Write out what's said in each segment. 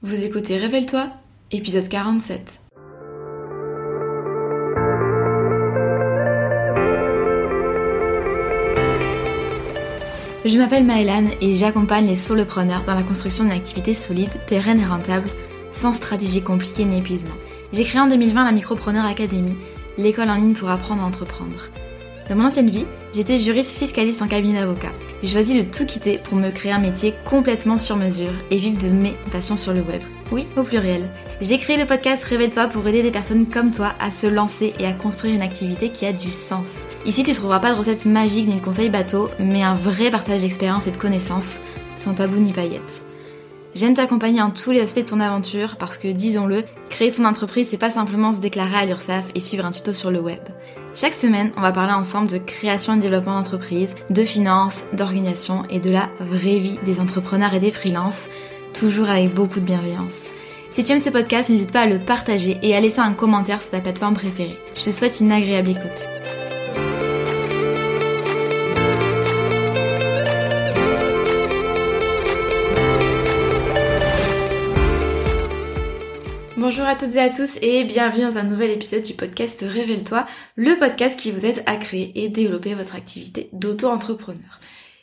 Vous écoutez Révèle-toi, épisode 47. Je m'appelle Maëlan et j'accompagne les solopreneurs dans la construction d'une activité solide, pérenne et rentable, sans stratégie compliquée ni épuisement. J'ai créé en 2020 la Micropreneur Academy, l'école en ligne pour apprendre à entreprendre. Dans mon ancienne vie, j'étais juriste fiscaliste en cabinet d'avocat. J'ai choisi de tout quitter pour me créer un métier complètement sur mesure et vivre de mes passions sur le web. Oui, au pluriel. J'ai créé le podcast Révèle-toi pour aider des personnes comme toi à se lancer et à construire une activité qui a du sens. Ici, tu trouveras pas de recettes magiques ni de conseils bateaux, mais un vrai partage d'expérience et de connaissances, sans tabou ni paillettes. J'aime t'accompagner en tous les aspects de ton aventure parce que, disons-le, créer son entreprise, c'est pas simplement se déclarer à l'URSSAF et suivre un tuto sur le web. Chaque semaine, on va parler ensemble de création et développement d'entreprise, de finances, d'organisation et de la vraie vie des entrepreneurs et des freelances, toujours avec beaucoup de bienveillance. Si tu aimes ce podcast, n'hésite pas à le partager et à laisser un commentaire sur ta plateforme préférée. Je te souhaite une agréable écoute. Bonjour à toutes et à tous et bienvenue dans un nouvel épisode du podcast Révèle-toi, le podcast qui vous aide à créer et développer votre activité d'auto-entrepreneur.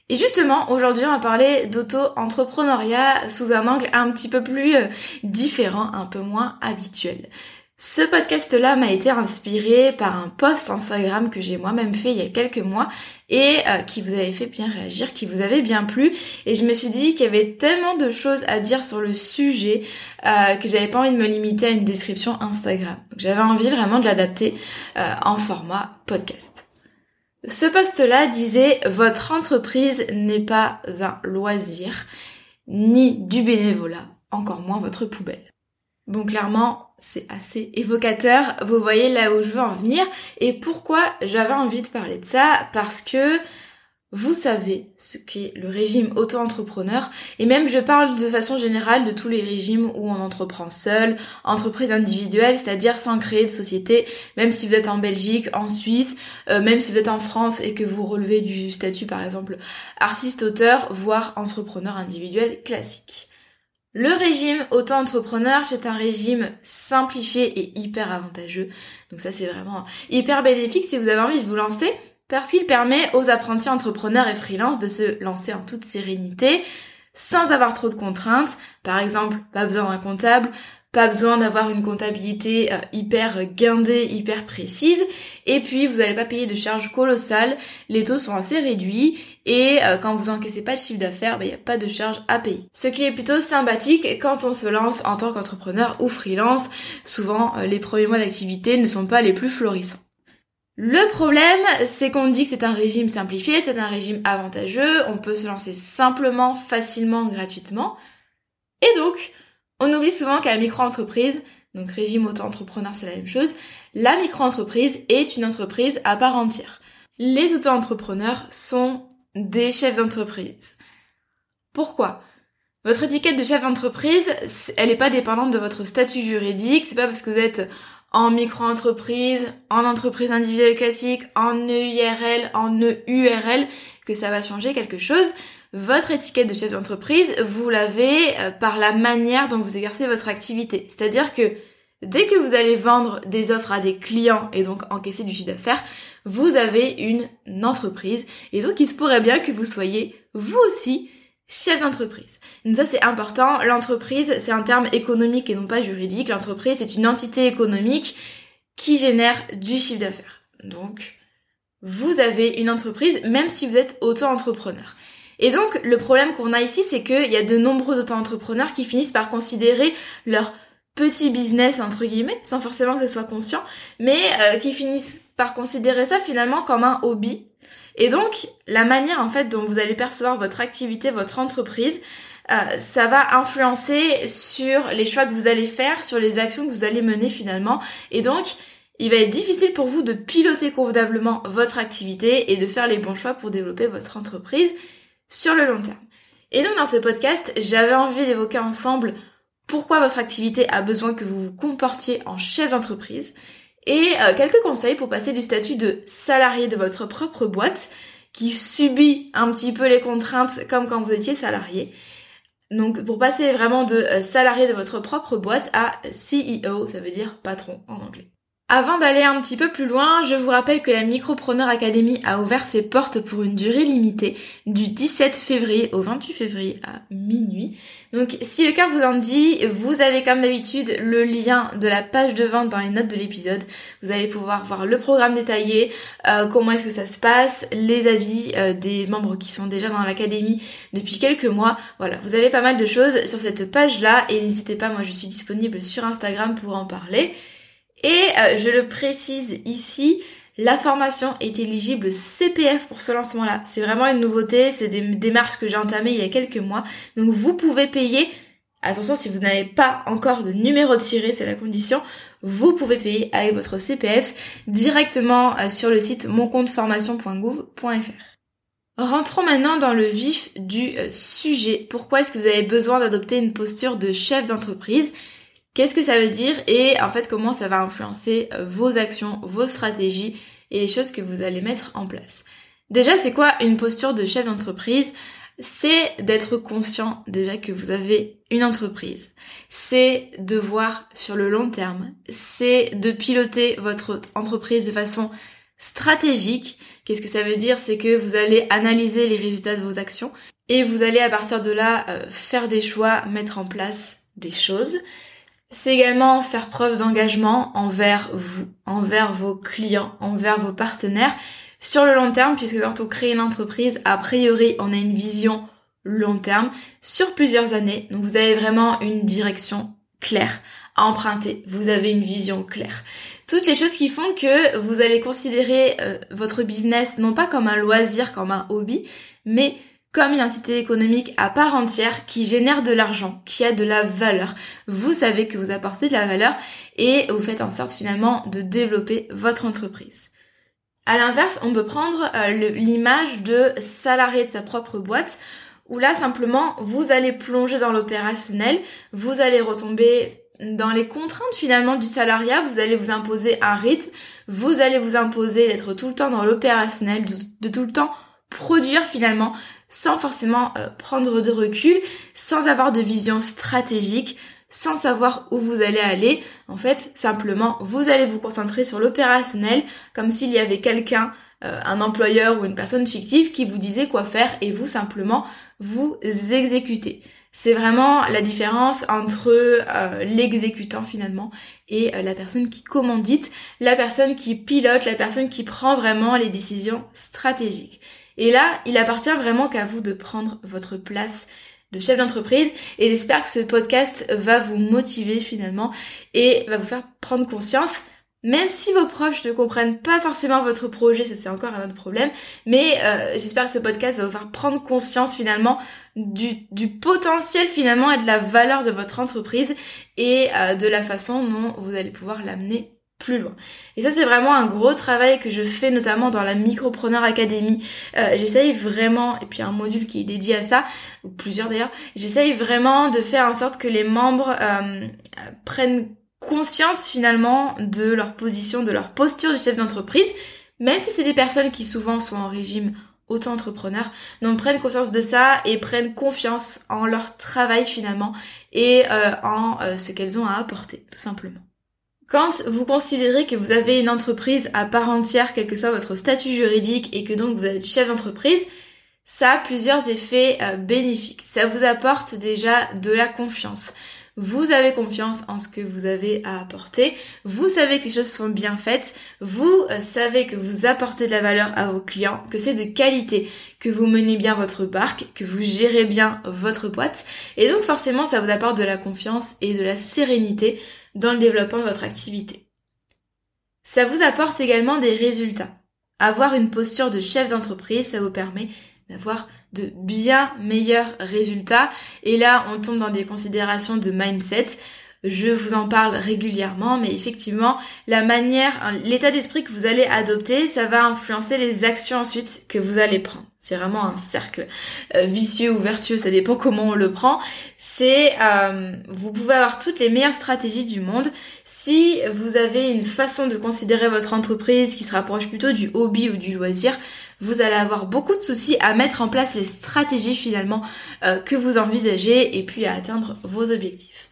Et justement, aujourd'hui, on va parler d'auto-entrepreneuriat sous un angle un petit peu plus euh, différent, un peu moins habituel. Ce podcast-là m'a été inspiré par un post Instagram que j'ai moi-même fait il y a quelques mois et euh, qui vous avait fait bien réagir, qui vous avait bien plu. Et je me suis dit qu'il y avait tellement de choses à dire sur le sujet euh, que j'avais pas envie de me limiter à une description Instagram. J'avais envie vraiment de l'adapter euh, en format podcast. Ce post-là disait votre entreprise n'est pas un loisir, ni du bénévolat, encore moins votre poubelle. Bon, clairement, c'est assez évocateur. Vous voyez là où je veux en venir. Et pourquoi j'avais envie de parler de ça? Parce que vous savez ce qu'est le régime auto-entrepreneur. Et même je parle de façon générale de tous les régimes où on entreprend seul, entreprise individuelle, c'est-à-dire sans créer de société, même si vous êtes en Belgique, en Suisse, euh, même si vous êtes en France et que vous relevez du statut par exemple artiste-auteur, voire entrepreneur individuel classique. Le régime auto-entrepreneur, c'est un régime simplifié et hyper avantageux. Donc ça, c'est vraiment hyper bénéfique si vous avez envie de vous lancer parce qu'il permet aux apprentis entrepreneurs et freelance de se lancer en toute sérénité sans avoir trop de contraintes. Par exemple, pas besoin d'un comptable, pas besoin d'avoir une comptabilité euh, hyper guindée, hyper précise. Et puis, vous n'allez pas payer de charges colossales. Les taux sont assez réduits. Et euh, quand vous encaissez pas de chiffre d'affaires, il ben, n'y a pas de charges à payer. Ce qui est plutôt sympathique quand on se lance en tant qu'entrepreneur ou freelance. Souvent, euh, les premiers mois d'activité ne sont pas les plus florissants. Le problème, c'est qu'on dit que c'est un régime simplifié, c'est un régime avantageux, on peut se lancer simplement, facilement, gratuitement. Et donc, on oublie souvent qu'à la micro-entreprise, donc régime auto-entrepreneur c'est la même chose, la micro-entreprise est une entreprise à part entière. Les auto-entrepreneurs sont des chefs d'entreprise. Pourquoi? Votre étiquette de chef d'entreprise, elle n'est pas dépendante de votre statut juridique, c'est pas parce que vous êtes en micro-entreprise, en entreprise individuelle classique, en EIRL, en EURL, que ça va changer quelque chose votre étiquette de chef d'entreprise, vous l'avez euh, par la manière dont vous exercez votre activité. C'est-à-dire que dès que vous allez vendre des offres à des clients et donc encaisser du chiffre d'affaires, vous avez une entreprise. Et donc il se pourrait bien que vous soyez vous aussi chef d'entreprise. Donc ça c'est important. L'entreprise c'est un terme économique et non pas juridique. L'entreprise c'est une entité économique qui génère du chiffre d'affaires. Donc vous avez une entreprise même si vous êtes auto-entrepreneur. Et donc, le problème qu'on a ici, c'est qu'il y a de nombreux auto-entrepreneurs qui finissent par considérer leur petit business, entre guillemets, sans forcément que ce soit conscient, mais euh, qui finissent par considérer ça finalement comme un hobby. Et donc, la manière en fait dont vous allez percevoir votre activité, votre entreprise, euh, ça va influencer sur les choix que vous allez faire, sur les actions que vous allez mener finalement. Et donc, il va être difficile pour vous de piloter convenablement votre activité et de faire les bons choix pour développer votre entreprise sur le long terme. Et donc dans ce podcast, j'avais envie d'évoquer ensemble pourquoi votre activité a besoin que vous vous comportiez en chef d'entreprise et euh, quelques conseils pour passer du statut de salarié de votre propre boîte qui subit un petit peu les contraintes comme quand vous étiez salarié Donc pour passer vraiment de euh, salarié de votre propre boîte à CEO, ça veut dire patron en anglais. Avant d'aller un petit peu plus loin, je vous rappelle que la Micropreneur Academy a ouvert ses portes pour une durée limitée du 17 février au 28 février à minuit. Donc si le cœur vous en dit, vous avez comme d'habitude le lien de la page de vente dans les notes de l'épisode. Vous allez pouvoir voir le programme détaillé, euh, comment est-ce que ça se passe, les avis euh, des membres qui sont déjà dans l'académie depuis quelques mois. Voilà, vous avez pas mal de choses sur cette page-là et n'hésitez pas, moi je suis disponible sur Instagram pour en parler. Et euh, je le précise ici, la formation est éligible CPF pour ce lancement-là. C'est vraiment une nouveauté, c'est des démarches que j'ai entamées il y a quelques mois. Donc vous pouvez payer, attention si vous n'avez pas encore de numéro tiré, c'est la condition, vous pouvez payer avec votre CPF directement euh, sur le site moncompteformation.gouv.fr. Rentrons maintenant dans le vif du euh, sujet. Pourquoi est-ce que vous avez besoin d'adopter une posture de chef d'entreprise? Qu'est-ce que ça veut dire et en fait comment ça va influencer euh, vos actions, vos stratégies et les choses que vous allez mettre en place? Déjà, c'est quoi une posture de chef d'entreprise? C'est d'être conscient déjà que vous avez une entreprise. C'est de voir sur le long terme. C'est de piloter votre entreprise de façon stratégique. Qu'est-ce que ça veut dire? C'est que vous allez analyser les résultats de vos actions et vous allez à partir de là euh, faire des choix, mettre en place des choses. C'est également faire preuve d'engagement envers vous, envers vos clients, envers vos partenaires sur le long terme, puisque quand on crée une entreprise, a priori, on a une vision long terme sur plusieurs années. Donc vous avez vraiment une direction claire à emprunter. Vous avez une vision claire. Toutes les choses qui font que vous allez considérer euh, votre business non pas comme un loisir, comme un hobby, mais comme une entité économique à part entière qui génère de l'argent, qui a de la valeur. Vous savez que vous apportez de la valeur et vous faites en sorte finalement de développer votre entreprise. À l'inverse, on peut prendre euh, l'image de salarié de sa propre boîte où là simplement vous allez plonger dans l'opérationnel, vous allez retomber dans les contraintes finalement du salariat, vous allez vous imposer un rythme, vous allez vous imposer d'être tout le temps dans l'opérationnel, de, tout le temps produire finalement sans forcément euh, prendre de recul, sans avoir de vision stratégique, sans savoir où vous allez aller. En fait, simplement, vous allez vous concentrer sur l'opérationnel, comme s'il y avait quelqu'un, euh, un employeur ou une personne fictive qui vous disait quoi faire et vous simplement vous exécutez. C'est vraiment la différence entre euh, l'exécutant finalement et la personne qui commandite, la personne qui pilote, la personne qui prend vraiment les décisions stratégiques. Et là, il appartient vraiment qu'à vous de prendre votre place de chef d'entreprise. Et j'espère que ce podcast va vous motiver finalement et va vous faire prendre conscience. Même si vos proches ne comprennent pas forcément votre projet, ça c'est encore un autre problème, mais euh, j'espère que ce podcast va vous faire prendre conscience finalement du, potentiel finalement et de la valeur de votre entreprise et euh, de la façon dont vous allez pouvoir l'amener plus loin. Et ça, c'est vraiment un gros travail que je fais notamment dans la Micropreneur Academy. Euh, j'essaye vraiment, et puis un module qui est dédié à ça, ou plusieurs d'ailleurs, j'essaye vraiment de faire en sorte que les membres euh, prennent conscience finalement de leur position, de leur posture de chef d'entreprise, même si c'est des personnes qui souvent sont en régime auto-entrepreneur, donc prennent conscience de ça et prennent confiance en leur travail finalement et euh, en ce qu'elles ont à apporter, tout simplement. Quand vous considérez que vous avez une entreprise à part entière, quel que soit votre statut juridique et que donc vous êtes chef d'entreprise, ça a plusieurs effets euh, bénéfiques. Ça vous apporte déjà de la confiance. Vous avez confiance en ce que vous avez à apporter. Vous savez que les choses sont bien faites. Vous euh, savez que vous apportez de la valeur à vos clients, que c'est de qualité, que vous menez bien votre barque, que vous gérez bien votre boîte. Et donc forcément, ça vous apporte de la confiance et de la sérénité dans le développement de votre activité. Ça vous apporte également des résultats. Avoir une posture de chef d'entreprise, ça vous permet d'avoir de bien meilleurs résultats. Et là, on tombe dans des considérations de mindset. Je vous en parle régulièrement, mais effectivement, la manière, l'état d'esprit que vous allez adopter, ça va influencer les actions ensuite que vous allez prendre. C'est vraiment un cercle euh, vicieux ou vertueux, ça dépend comment on le prend. C'est, euh, vous pouvez avoir toutes les meilleures stratégies du monde. Si vous avez une façon de considérer votre entreprise qui se rapproche plutôt du hobby ou du loisir, vous allez avoir beaucoup de soucis à mettre en place les stratégies finalement euh, que vous envisagez et puis à atteindre vos objectifs.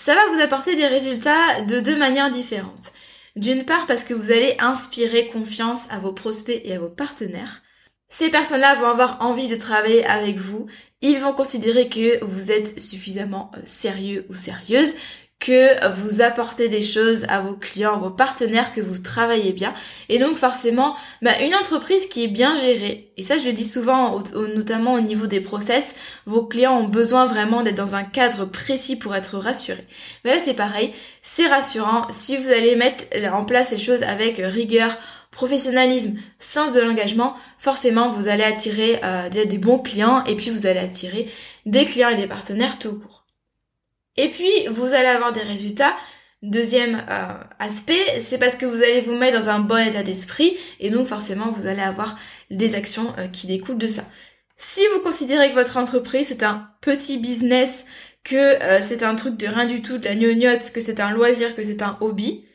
Ça va vous apporter des résultats de deux manières différentes. D'une part parce que vous allez inspirer confiance à vos prospects et à vos partenaires. Ces personnes-là vont avoir envie de travailler avec vous. Ils vont considérer que vous êtes suffisamment euh, sérieux ou sérieuse, que vous apportez des choses à vos clients, vos partenaires, que vous travaillez bien. Et donc forcément, bah, une entreprise qui est bien gérée, et ça je le dis souvent, notamment au niveau des process, vos clients ont besoin vraiment d'être dans un cadre précis pour être rassurés. Mais là c'est pareil, c'est rassurant si vous allez mettre en place les choses avec rigueur, professionnalisme, sens de l'engagement, forcément vous allez attirer euh, des bons clients et puis vous allez attirer des clients et des partenaires tout court. Et puis, vous allez avoir des résultats. Deuxième euh, aspect, c'est parce que vous allez vous mettre dans un bon état d'esprit et donc forcément vous allez avoir des actions euh, qui découlent de ça. Si vous considérez que votre entreprise c'est un petit business, que euh, c'est un truc de rien du tout, de la gnognotte, que c'est un loisir, que c'est un hobby,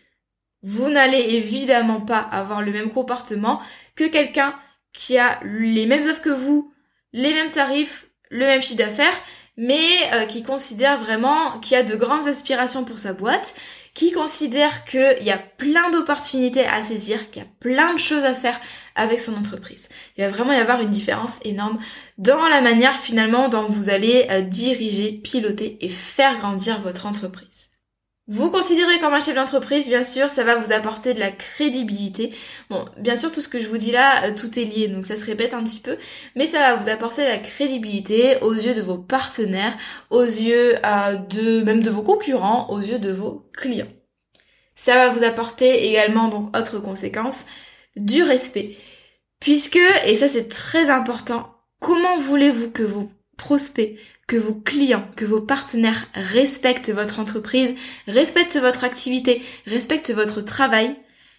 vous n'allez évidemment pas avoir le même comportement que quelqu'un qui a les mêmes offres que vous, les mêmes tarifs, le même chiffre d'affaires mais euh, qui considère vraiment qu'il y a de grandes aspirations pour sa boîte, qui considère qu'il y a plein d'opportunités à saisir, qu'il y a plein de choses à faire avec son entreprise. Il va vraiment y avoir une différence énorme dans la manière finalement dont vous allez euh, diriger, piloter et faire grandir votre entreprise. Vous considérez comme un chef d'entreprise, bien sûr, ça va vous apporter de la crédibilité. Bon, bien sûr, tout ce que je vous dis là, euh, tout est lié, donc ça se répète un petit peu, mais ça va vous apporter de la crédibilité aux yeux de vos partenaires, aux yeux euh, de même de vos concurrents, aux yeux de vos clients. Ça va vous apporter également, donc, autre conséquence, du respect. Puisque, et ça c'est très important, comment voulez-vous que vos prospects, que vos clients, que vos partenaires respectent votre entreprise, respectent votre activité, respectent votre travail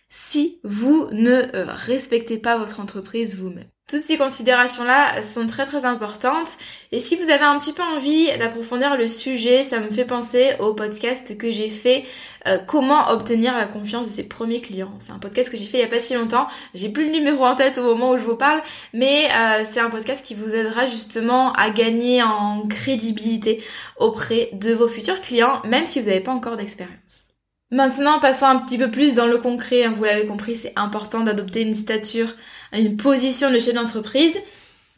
si vous ne euh, respectez pas votre entreprise vous-même. Toutes ces considérations-là sont très très importantes et si vous avez un petit peu envie d'approfondir le sujet, ça me fait penser au podcast que j'ai fait euh, Comment obtenir la confiance de ses premiers clients. C'est un podcast que j'ai fait il y a pas si longtemps. J'ai plus le numéro en tête au moment où je vous parle, mais euh, c'est un podcast qui vous aidera justement à gagner en crédibilité auprès de vos futurs clients, même si vous n'avez pas encore d'expérience. Maintenant, passons un petit peu plus dans le concret. Hein. Vous l'avez compris, c'est important d'adopter une stature, une position de chef d'entreprise.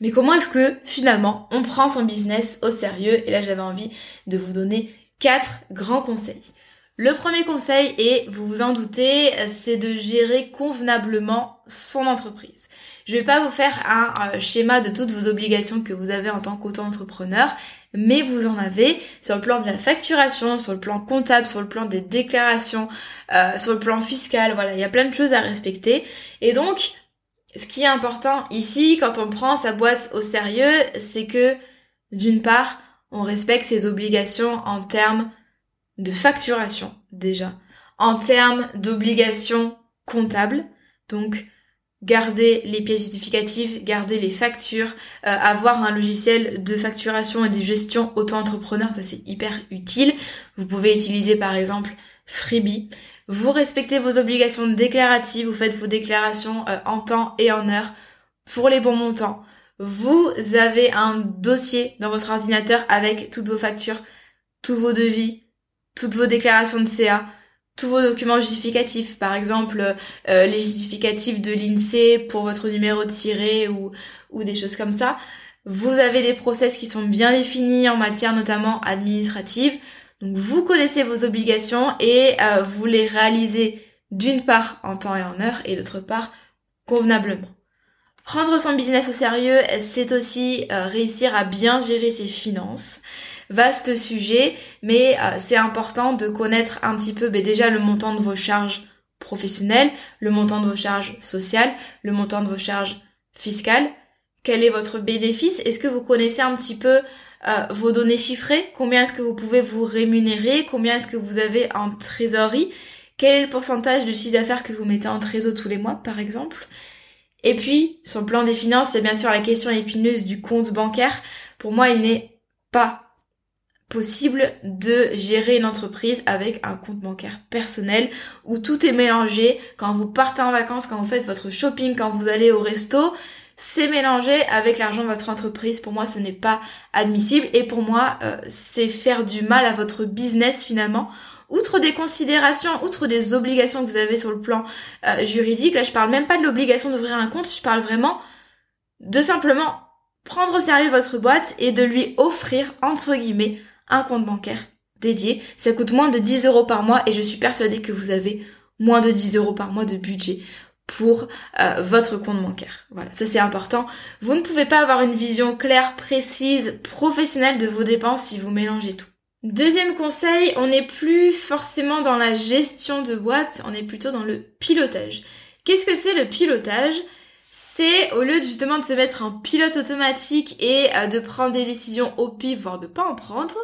Mais comment est-ce que finalement on prend son business au sérieux? Et là, j'avais envie de vous donner quatre grands conseils. Le premier conseil, et vous vous en doutez, c'est de gérer convenablement son entreprise. Je vais pas vous faire un euh, schéma de toutes vos obligations que vous avez en tant qu'auto-entrepreneur, mais vous en avez sur le plan de la facturation, sur le plan comptable, sur le plan des déclarations, euh, sur le plan fiscal, voilà, il y a plein de choses à respecter. Et donc, ce qui est important ici, quand on prend sa boîte au sérieux, c'est que, d'une part, on respecte ses obligations en termes de facturation, déjà, en termes d'obligations comptables, donc garder les pièces justificatives, garder les factures, euh, avoir un logiciel de facturation et de gestion auto-entrepreneur, ça c'est hyper utile. Vous pouvez utiliser par exemple Freebie. Vous respectez vos obligations déclaratives, vous faites vos déclarations euh, en temps et en heure pour les bons montants. Vous avez un dossier dans votre ordinateur avec toutes vos factures, tous vos devis, toutes vos déclarations de CA, tous vos documents justificatifs, par exemple euh, les justificatifs de l'INSEE pour votre numéro de tiré ou, ou des choses comme ça. Vous avez des process qui sont bien définis en matière notamment administrative. Donc vous connaissez vos obligations et euh, vous les réalisez d'une part en temps et en heure et d'autre part convenablement. Prendre son business au sérieux, c'est aussi euh, réussir à bien gérer ses finances vaste sujet, mais euh, c'est important de connaître un petit peu ben, déjà le montant de vos charges professionnelles, le montant de vos charges sociales, le montant de vos charges fiscales. Quel est votre bénéfice? Est-ce que vous connaissez un petit peu euh, vos données chiffrées, combien est-ce que vous pouvez vous rémunérer, combien est-ce que vous avez en trésorerie, quel est le pourcentage de chiffre d'affaires que vous mettez en trésor tous les mois par exemple? Et puis, sur le plan des finances, c'est bien sûr la question épineuse du compte bancaire. Pour moi, il n'est pas possible de gérer une entreprise avec un compte bancaire personnel où tout est mélangé. Quand vous partez en vacances, quand vous faites votre shopping, quand vous allez au resto, c'est mélangé avec l'argent de votre entreprise. Pour moi, ce n'est pas admissible et pour moi, euh, c'est faire du mal à votre business finalement. Outre des considérations, outre des obligations que vous avez sur le plan euh, juridique, là je parle même pas de l'obligation d'ouvrir un compte, je parle vraiment de simplement prendre au sérieux votre boîte et de lui offrir, entre guillemets, un compte bancaire dédié. Ça coûte moins de 10 euros par mois et je suis persuadée que vous avez moins de 10 euros par mois de budget pour euh, votre compte bancaire. Voilà, ça c'est important. Vous ne pouvez pas avoir une vision claire, précise, professionnelle de vos dépenses si vous mélangez tout. Deuxième conseil, on n'est plus forcément dans la gestion de boîte, on est plutôt dans le pilotage. Qu'est-ce que c'est le pilotage? C'est au lieu justement de se mettre en pilote automatique et euh, de prendre des décisions au pif, voire de pas en prendre,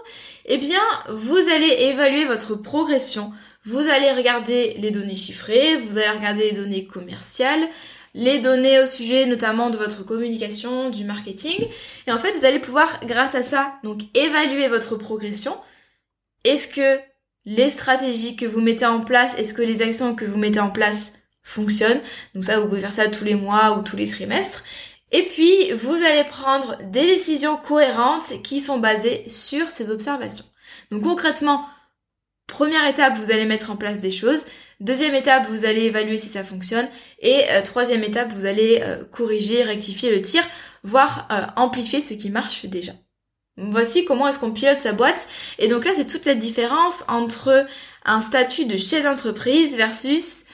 eh bien, vous allez évaluer votre progression. Vous allez regarder les données chiffrées, vous allez regarder les données commerciales, les données au sujet notamment de votre communication, du marketing. Et en fait, vous allez pouvoir, grâce à ça, donc évaluer votre progression. Est-ce que les stratégies que vous mettez en place, est-ce que les actions que vous mettez en place fonctionne. Donc ça, vous pouvez faire ça tous les mois ou tous les trimestres. Et puis, vous allez prendre des décisions cohérentes qui sont basées sur ces observations. Donc concrètement, première étape, vous allez mettre en place des choses. Deuxième étape, vous allez évaluer si ça fonctionne. Et euh, troisième étape, vous allez euh, corriger, rectifier le tir, voire euh, amplifier ce qui marche déjà. Voici comment est-ce qu'on pilote sa boîte. Et donc là, c'est toute la différence entre un statut de chef d'entreprise versus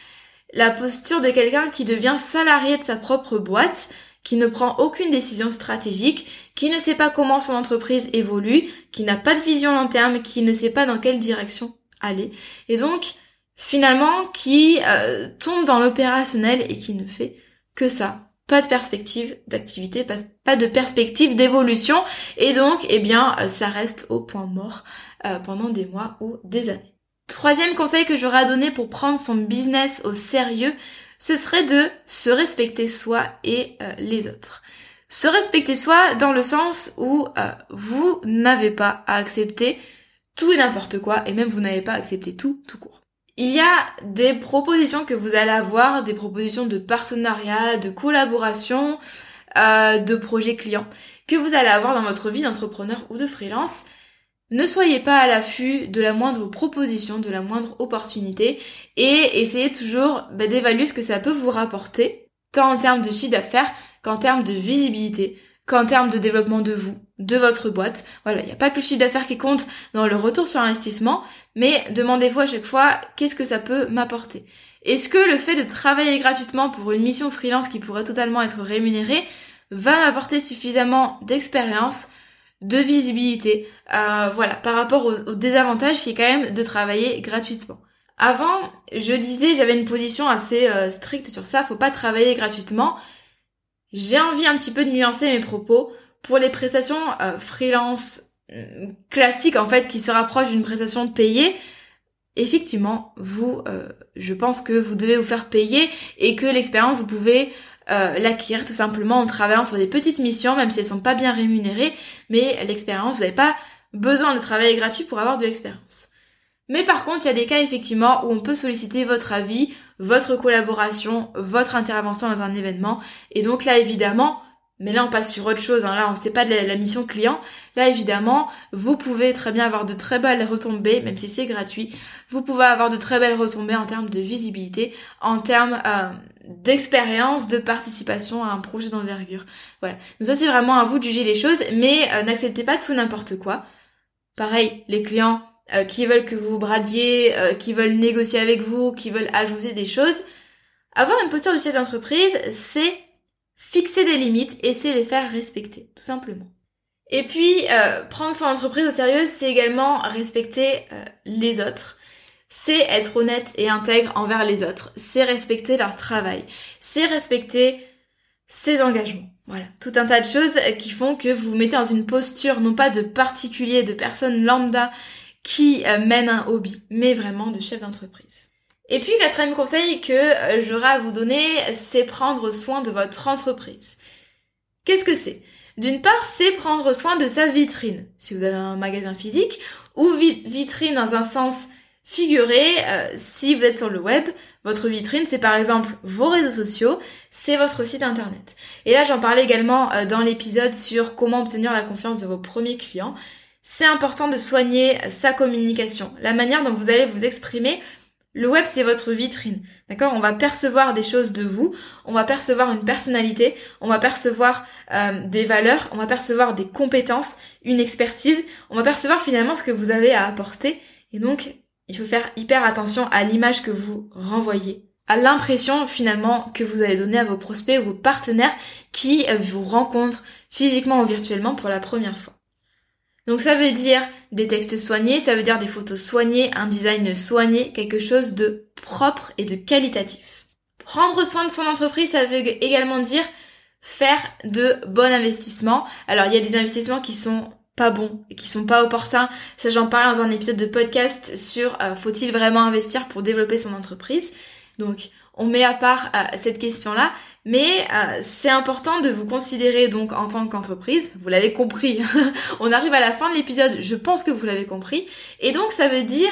la posture de quelqu'un qui devient salarié de sa propre boîte, qui ne prend aucune décision stratégique, qui ne sait pas comment son entreprise évolue, qui n'a pas de vision long terme, qui ne sait pas dans quelle direction aller, et donc finalement qui euh, tombe dans l'opérationnel et qui ne fait que ça. Pas de perspective d'activité, pas, de perspective d'évolution, et donc, eh bien, euh, ça reste au point mort euh, pendant des mois ou des années. Troisième conseil que j'aurais à donner pour prendre son business au sérieux, ce serait de se respecter soi et euh, les autres. Se respecter soi dans le sens où euh, vous n'avez pas à accepter tout et n'importe quoi, et même vous n'avez pas à accepter tout, tout court. Il y a des propositions que vous allez avoir, des propositions de partenariat, de collaboration, euh, de projets clients, que vous allez avoir dans votre vie d'entrepreneur ou de freelance, ne soyez pas à l'affût de la moindre proposition, de la moindre opportunité et essayez toujours bah, d'évaluer ce que ça peut vous rapporter, tant en termes de chiffre d'affaires qu'en termes de visibilité, qu'en termes de développement de vous, de votre boîte. Voilà, il n'y a pas que le chiffre d'affaires qui compte dans le retour sur investissement, mais demandez-vous à chaque fois qu'est-ce que ça peut m'apporter? Est-ce que le fait de travailler gratuitement pour une mission freelance qui pourrait totalement être rémunérée va m'apporter suffisamment d'expérience de visibilité, euh, voilà, par rapport au, désavantage qui est quand même de travailler gratuitement. Avant, je disais, j'avais une position assez euh, stricte sur ça, faut pas travailler gratuitement. J'ai envie un petit peu de nuancer mes propos. Pour les prestations euh, freelance classiques, en fait, qui se rapprochent d'une prestation payée, effectivement, vous, je pense que vous devez vous faire payer et que l'expérience, vous pouvez euh, l'acquérir tout simplement en travaillant sur des petites missions, même si elles sont pas bien rémunérées, mais l'expérience, vous n'avez pas besoin de travailler gratuit pour avoir de l'expérience. Mais par contre, il y a des cas effectivement où on peut solliciter votre avis, votre collaboration, votre intervention dans un événement, et donc là évidemment, mais là on passe sur autre chose, hein. là on sait pas de la, mission client, là évidemment, vous pouvez très bien avoir de très belles retombées, même si c'est gratuit, vous pouvez avoir de très belles retombées en termes de visibilité, en termes euh, d'expérience, de participation à un projet d'envergure. Voilà. Donc ça c'est vraiment à vous de juger les choses, mais euh, n'acceptez pas tout n'importe quoi. Pareil, les clients euh, qui veulent que vous bradiez, qui veulent négocier avec vous, qui veulent ajouter des choses. Avoir une posture de chef d'entreprise, c'est fixer des limites et c'est les faire respecter, tout simplement. Et puis, prendre son entreprise au sérieux, c'est également respecter les autres c'est être honnête et intègre envers les autres, c'est respecter leur travail, c'est respecter ses engagements. Voilà, tout un tas de choses qui font que vous vous mettez dans une posture non pas de particulier, de personne lambda qui euh, mène un hobby, mais vraiment de chef d'entreprise. Et puis, quatrième conseil que euh, j'aurai à vous donner, c'est prendre soin de votre entreprise. Qu'est-ce que c'est? D'une part, c'est prendre soin de sa vitrine, si vous avez un magasin physique, ou vitrine dans un sens figuré, euh, si vous êtes sur le web, votre vitrine, c'est par exemple vos réseaux sociaux, c'est votre site internet. Et là, j'en parlais également euh, dans l'épisode sur comment obtenir la confiance de vos premiers clients. C'est important de soigner sa communication, la manière dont vous allez vous exprimer. Le web, c'est votre vitrine, d'accord? On va percevoir des choses de vous, on va percevoir une personnalité, on va percevoir euh, des valeurs, on va percevoir des compétences, une expertise, on va percevoir finalement ce que vous avez à apporter. Et donc, il faut faire hyper attention à l'image que vous renvoyez, à l'impression finalement que vous allez donner à vos prospects vos partenaires qui vous rencontrent physiquement ou virtuellement pour la première fois. Donc ça veut dire des textes soignés, ça veut dire des photos soignées, un design soigné, quelque chose de propre et de qualitatif. Prendre soin de son entreprise, ça veut également dire faire de bons investissements. Alors il y a des investissements qui sont pas bons qui sont pas opportuns. Ça, j'en parle dans un épisode de podcast sur euh, faut-il vraiment investir pour développer son entreprise? Donc, on met à part euh, cette question-là, mais euh, c'est important de vous considérer donc en tant qu'entreprise. Vous l'avez compris. on arrive à la fin de l'épisode. Je pense que vous l'avez compris. Et donc, ça veut dire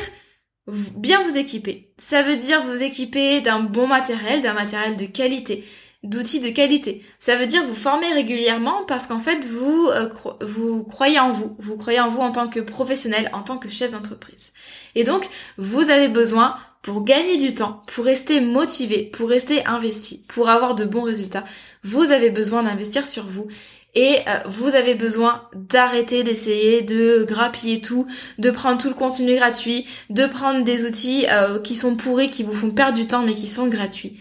bien vous équiper. Ça veut dire vous équiper d'un bon matériel, d'un matériel de qualité d'outils de qualité. Ça veut dire vous former régulièrement parce qu'en fait vous euh, vous croyez en vous, vous croyez en vous en tant que professionnel, en tant que chef d'entreprise. Et donc vous avez besoin pour gagner du temps, pour rester motivé, pour rester investi, pour avoir de bons résultats, vous avez besoin d'investir sur vous et euh, vous avez besoin d'arrêter d'essayer de grappiller tout, de prendre tout le contenu gratuit, de prendre des outils euh, qui sont pourris, qui vous font perdre du temps mais qui sont gratuits.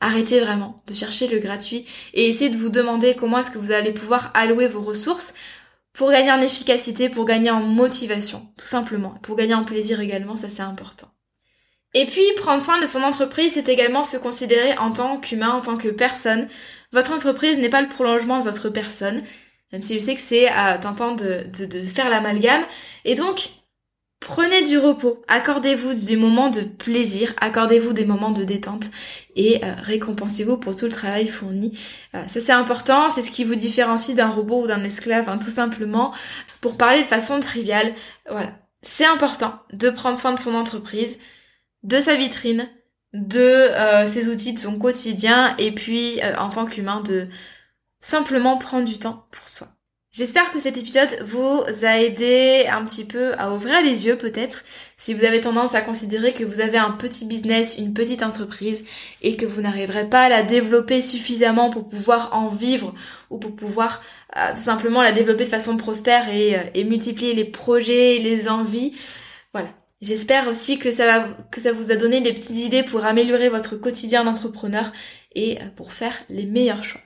Arrêtez vraiment de chercher le gratuit et essayez de vous demander comment est-ce que vous allez pouvoir allouer vos ressources pour gagner en efficacité, pour gagner en motivation, tout simplement. Pour gagner en plaisir également, ça c'est important. Et puis, prendre soin de son entreprise, c'est également se considérer en tant qu'humain, en tant que personne. Votre entreprise n'est pas le prolongement de votre personne, même si je sais que c'est euh, tentant de, de, de faire l'amalgame. Et donc, Prenez du repos, accordez-vous des moments de plaisir, accordez-vous des moments de détente et euh, récompensez-vous pour tout le travail fourni. Euh, ça c'est important, c'est ce qui vous différencie d'un robot ou d'un esclave, hein, tout simplement. Pour parler de façon triviale, voilà, c'est important de prendre soin de son entreprise, de sa vitrine, de euh, ses outils, de son quotidien et puis en tant qu'humain de simplement prendre du temps pour soi. J'espère que cet épisode vous a aidé un petit peu à ouvrir les yeux peut-être si vous avez tendance à considérer que vous avez un petit business, une petite entreprise et que vous n'arriverez pas à la développer suffisamment pour pouvoir en vivre ou pour pouvoir euh, tout simplement la développer de façon prospère et, euh, et multiplier les projets, les envies. Voilà. J'espère aussi que ça, va, que ça vous a donné des petites idées pour améliorer votre quotidien d'entrepreneur et pour faire les meilleurs choix.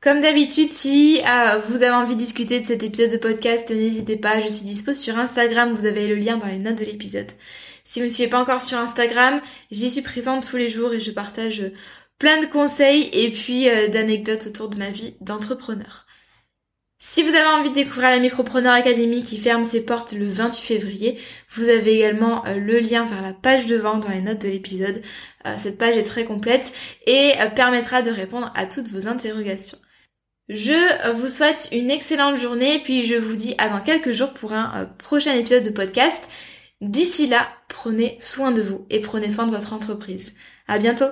Comme d'habitude, si euh, vous avez envie de discuter de cet épisode de podcast, n'hésitez pas, je suis dispo sur Instagram, vous avez le lien dans les notes de l'épisode. Si vous ne me suivez pas encore sur Instagram, j'y suis présente tous les jours et je partage plein de conseils et puis euh, d'anecdotes autour de ma vie d'entrepreneur. Si vous avez envie de découvrir la Micropreneur Academy qui ferme ses portes le 28 février, vous avez également euh, le lien vers la page de vente dans les notes de l'épisode. cette page est très complète et permettra de répondre à toutes vos interrogations. Je vous souhaite une excellente journée, puis je vous dis à dans quelques jours pour un euh, prochain épisode de podcast. D'ici là, prenez soin de vous et prenez soin de votre entreprise. À bientôt!